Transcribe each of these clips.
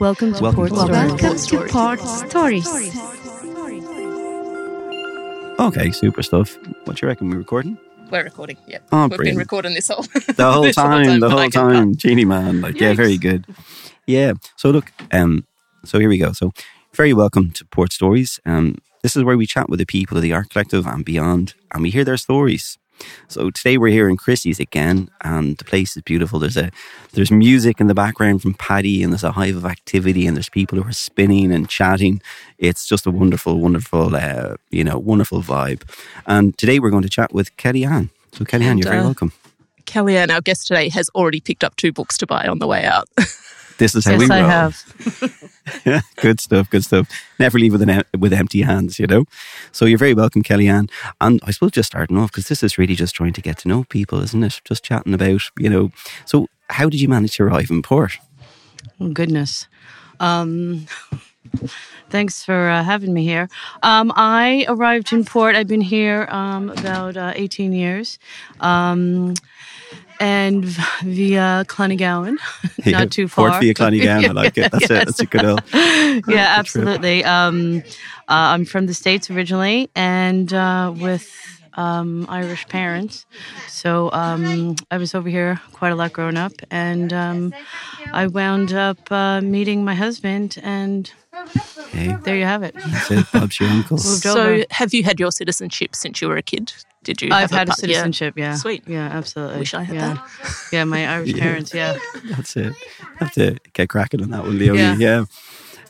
Welcome to Welcome Port to Stories. Welcome to Port Stories. Okay, super stuff. What you reckon? we're recording? We're recording. Yeah, Oh, we've been recording this whole The whole time, the whole can time. Genie man. Like, yeah, very good. Yeah. So look, um, so here we go. So very welcome to Port Stories. Um, this is where we chat with the people of the Art Collective and beyond, and we hear their stories. So today we're here in Christie's again, and the place is beautiful. There's a there's music in the background from Paddy, and there's a hive of activity, and there's people who are spinning and chatting. It's just a wonderful, wonderful, uh, you know, wonderful vibe. And today we're going to chat with Kellyann. So Kellyann, And, you're very uh, welcome. Kellyann, our guest today, has already picked up two books to buy on the way out. This is how Yes, we I roll. have. good stuff, good stuff. Never leave with an with empty hands, you know. So you're very welcome, Kellyann. And I suppose just starting off because this is really just trying to get to know people, isn't it? Just chatting about, you know. So how did you manage to arrive in port? Oh, goodness. Um, thanks for uh, having me here. Um, I arrived in port. I've been here um, about uh, 18 years. And via Clonygowan, Yeah, not too far. Port via Clonygowan, I like it. That's it. That's a good old. yeah, absolutely. Um, uh, I'm from the States originally and uh, with um, Irish parents. So um, I was over here quite a lot growing up. And um, I wound up uh, meeting my husband, and Hey, there you have it. that's it. Bob's your uncle. So, over. have you had your citizenship since you were a kid? Did you? I've have had a pa- yeah. citizenship, yeah. Sweet. Yeah, absolutely. Wish I had yeah. that. Yeah, my Irish parents, yeah. That's it. Have to get cracking on that one, Leo. Yeah. Yeah.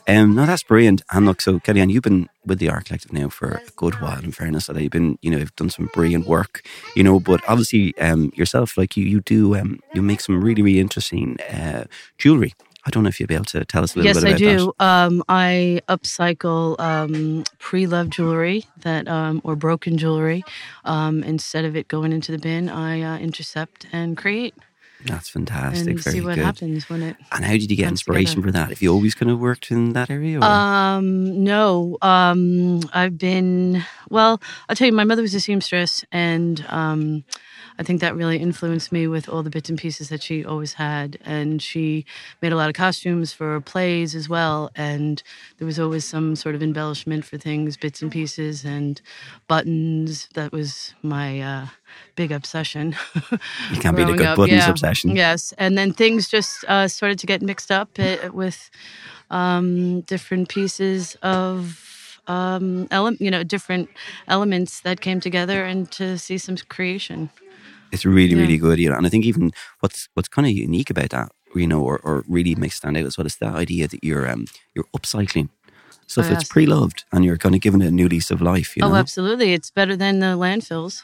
Um, no, that's brilliant. And look, so Kellyann, you've been with the Art Collective now for a good while. In fairness, that you've been, you know, you've done some brilliant work, you know. But obviously, um, yourself, like you, you do, um, you make some really, really interesting uh, jewelry. I don't know if you'd be able to tell us a little Yes, bit I about do. Um, I upcycle um, pre-loved jewelry that, um, or broken jewelry. Um, instead of it going into the bin, I uh, intercept and create that. That's fantastic. and Very see what good. happens when it. And how did you get inspiration together. for that? Have you always kind of worked in that area? Or? Um, no, um, I've been. Well, I'll tell you, my mother was a seamstress, and um, I think that really influenced me with all the bits and pieces that she always had. And she made a lot of costumes for plays as well. And there was always some sort of embellishment for things, bits and pieces, and buttons. That was my uh, big obsession. you can't beat a good up, buttons yeah. obsession. Yes, and then things just uh, started to get mixed up uh, with um, different pieces of um, ele- you know different elements that came together and to see some creation. It's really, Yeah. really good, you know. And I think even what's what's kind of unique about that, you know, or, or really makes stand out as well is that idea that you're um you're upcycling stuff Oh, that's yes. pre-loved and you're kind of giving it a new lease of life. You know? Oh, absolutely! It's better than the landfills.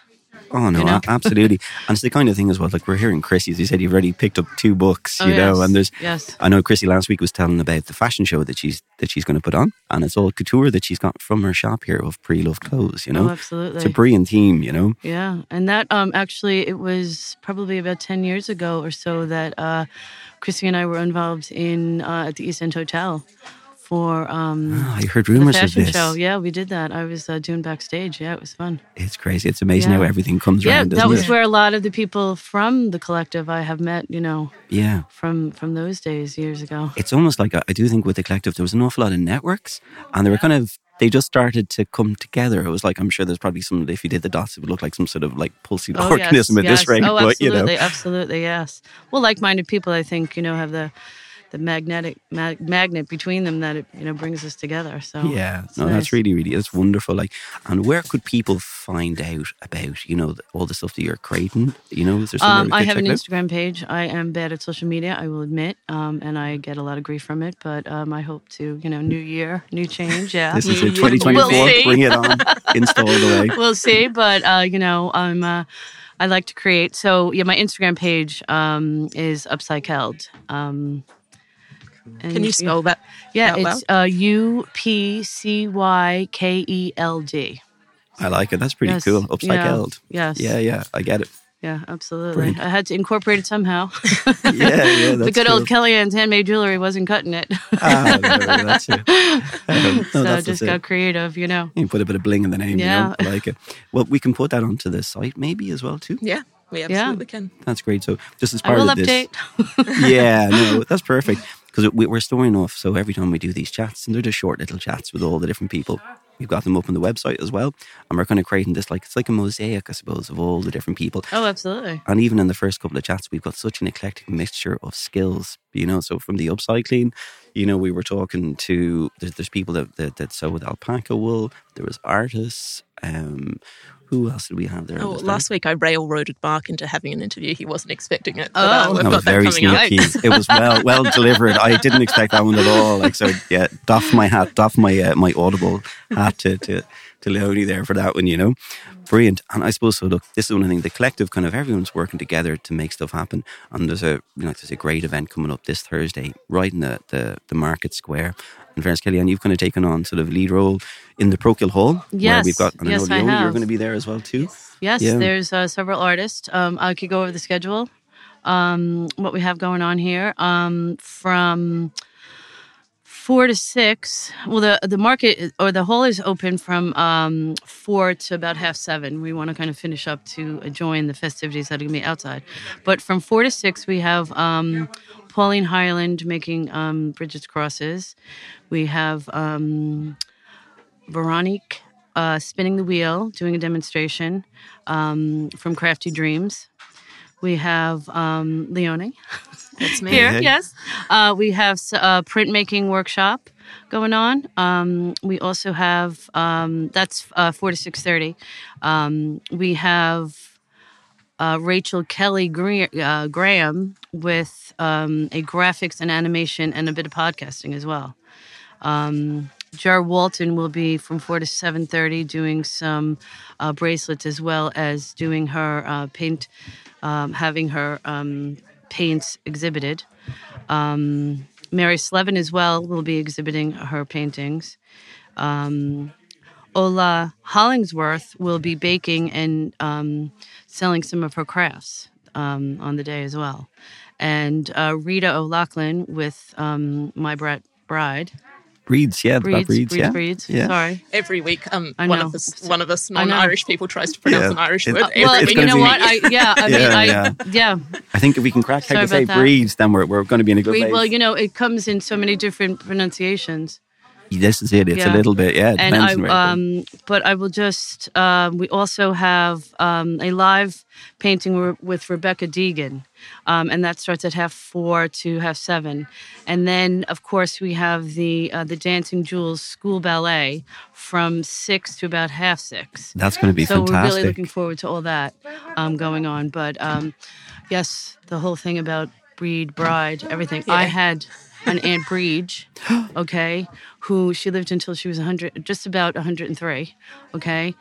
Oh no, you know? absolutely. and it's the kind of thing as well. Like we're hearing Chrissy, as you said, you've already picked up two books, Oh, you know, yes, and there's. yes. I know Chrissy last week was telling about the fashion show that she's that she's going to put on, and it's all couture that she's got from her shop here of pre-loved clothes. You know, Oh, absolutely. it's a brilliant theme. You know, Yeah, and that um actually it was probably about ten years ago or so that uh, Chrissy and I were involved in uh, at the East End Hotel for um. Ah, I heard the rumors of this. show. Yeah, we did that. I was uh, doing backstage. Yeah, it was fun. It's crazy. It's amazing how everything comes Yeah, around. that isn't was it? where a lot of the people from the collective I have met, you know, yeah. from from those days years ago. it's almost like I do think with the collective there was an awful lot of networks, and they were kind of they just started to come together. It was like I'm sure there's probably some if you did the dots, it would look like some sort of like pulsing Oh, organism yes, at this rate. Oh, but you know, absolutely, yes. Well, like-minded people, I think, you know, have the the magnetic mag- magnet between them that it you know brings us together. So yeah, no, nice. that's really really it's wonderful. Like, and where could people find out about you know all the stuff that you're creating? You know, is there somewhere Um, I have an out? Instagram page. I am bad at social media, I will admit, um, and I get a lot of grief from it. But um, I hope to, you know, new year, new change. Yeah, This is You- it, 2024. We'll see. Bring it on, install the way. we'll see. But uh, you know, I'm. Uh, I like to create. So yeah, my Instagram page um, is upcykeld. Um, Can you spell that? Yeah, out it's uh, U P C Y K E L D. I like it. That's pretty Yes, cool. yeah, Upcykeld. yes. Yeah, yeah, I get it. Yeah, absolutely. Brilliant. I had to incorporate it somehow. Yeah, yeah, the that's good old cool. Kellyann's handmade jewelry wasn't cutting it. Ah, no, no, that's it. Um, no, so that's, just that's got it. creative, you know. You can put a bit of bling in the name, Yeah. you know, I like it. Well, we can put that onto the site maybe as well too. Yeah, we absolutely can. That's great. So just as I part will of this, update. yeah, no, that's perfect. Because we, we're storing off. So every time we do these chats, and they're just short little chats with all the different people. We've got them up on the website as well, and we're kind of creating this like it's like a mosaic, I suppose, of all the different people. Oh, absolutely. And even in the first couple of chats, we've got such an eclectic mixture of skills, you know. So from the upcycling, you know, we were talking to there's, there's people that, that that sew with alpaca wool. There was artists. Um, who else did we have there? Oh, last week I railroaded Mark into having an interview. He wasn't expecting it. Oh. uh, we've that got was very coming up. sneaky. it was well well delivered. I didn't expect that one at all. Like so, yeah. Doff my hat, doff my uh, my audible hat to to to Leonie there for that one. You know, brilliant. And I suppose so. Look, this is one thing. The collective kind of everyone's working together to make stuff happen. And there's a you know there's a great event coming up this Thursday, right in the the, the market square. And Fairness Kellyann, you've kind of taken on sort of lead role in the Procul Hall. where Yes. we've got. And Yes, I know Leonie, you're going to be there as well too. Yes, Yeah. there's uh, several artists. Um, I could go over the schedule. Um, what we have going on here um, from four to six. Well, the the market or the hall is open from um, four to about half seven. We want to kind of finish up to join the festivities that are going to be outside. But from four to six, we have um, Pauline Hyland making um, Bridget's crosses. We have um, Veronique uh, spinning the wheel, doing a demonstration um, from Crafty Dreams. We have um, Leonie That's me. here. Hey. Yes, uh, we have s- a printmaking workshop going on. Um, we also have um, that's uh, four to six thirty. Um, we have uh, Rachel Kelly Gra- uh, Graham with um, a graphics and animation and a bit of podcasting as well. Jar Walton will be from four to seven thirty doing some uh, bracelets as well as doing her uh, paint, um, having her um, paints exhibited. Um, Mary Slevin as well will be exhibiting her paintings. Um, Ola Hollingsworth will be baking and um, selling some of her crafts um, on the day as well. And uh, Rita O'Loughlin with My Bride. Breeds, yeah, the Breeds, breeds, breeds, yeah. breeds. Yeah. Sorry. Every week, um, one of us, one of us non-Irish people tries to pronounce Yeah. an Irish word. Uh, well, it's week. you know be- what? I, yeah, I mean, Yeah, I, yeah. yeah. I think if we can crack how to say that. breeds, then we're, we're going to be in a good Breed, place. well, you know, it comes in so many different pronunciations. This is it. It's a little bit, yeah. It and depends I on where it goes. um, but I will just um, we also have um, a live painting re- with Rebecca Deegan, um, and that starts at half four to half seven, and then of course we have the uh, the Dancing Jewels School Ballet from six to about half six. That's going to be so we're fantastic. really looking forward to all that um, going on. But um, yes, the whole thing about breed, bride, everything. I had an Aunt Breege, okay, who she lived until she was 100, just about 103, okay,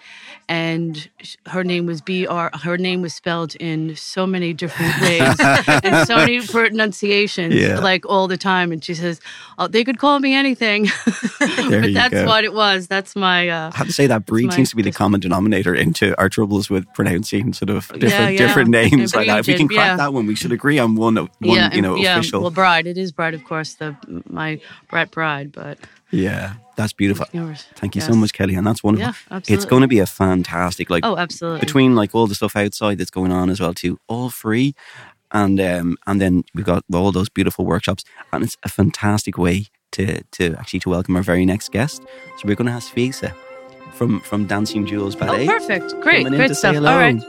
and her name was B R. Her name was spelled in so many different ways and so many pronunciations, Yeah. like all the time. And she says, "Oh, they could call me anything," but that's go. what it was. That's my. Uh, I have to say that breed seems to be the common denominator into our troubles with pronouncing sort of different Yeah, yeah. different names like that. If we can crack that one, we should agree on one, one you know, yeah. official. Well, bride. It is bride, of course. The my brat bride, but yeah, that's beautiful. yours. Thank you so much, Kelly, and that's wonderful. Yeah, It's going to be a fantastic, like Oh, absolutely. between like all the stuff outside that's going on as well too, all free, and um and then we've got all those beautiful workshops, and it's a fantastic way to to actually to welcome our very next guest. So we're going to have Sfisa from from Dancing Jewels oh, Ballet. perfect. Great, great stuff. All right.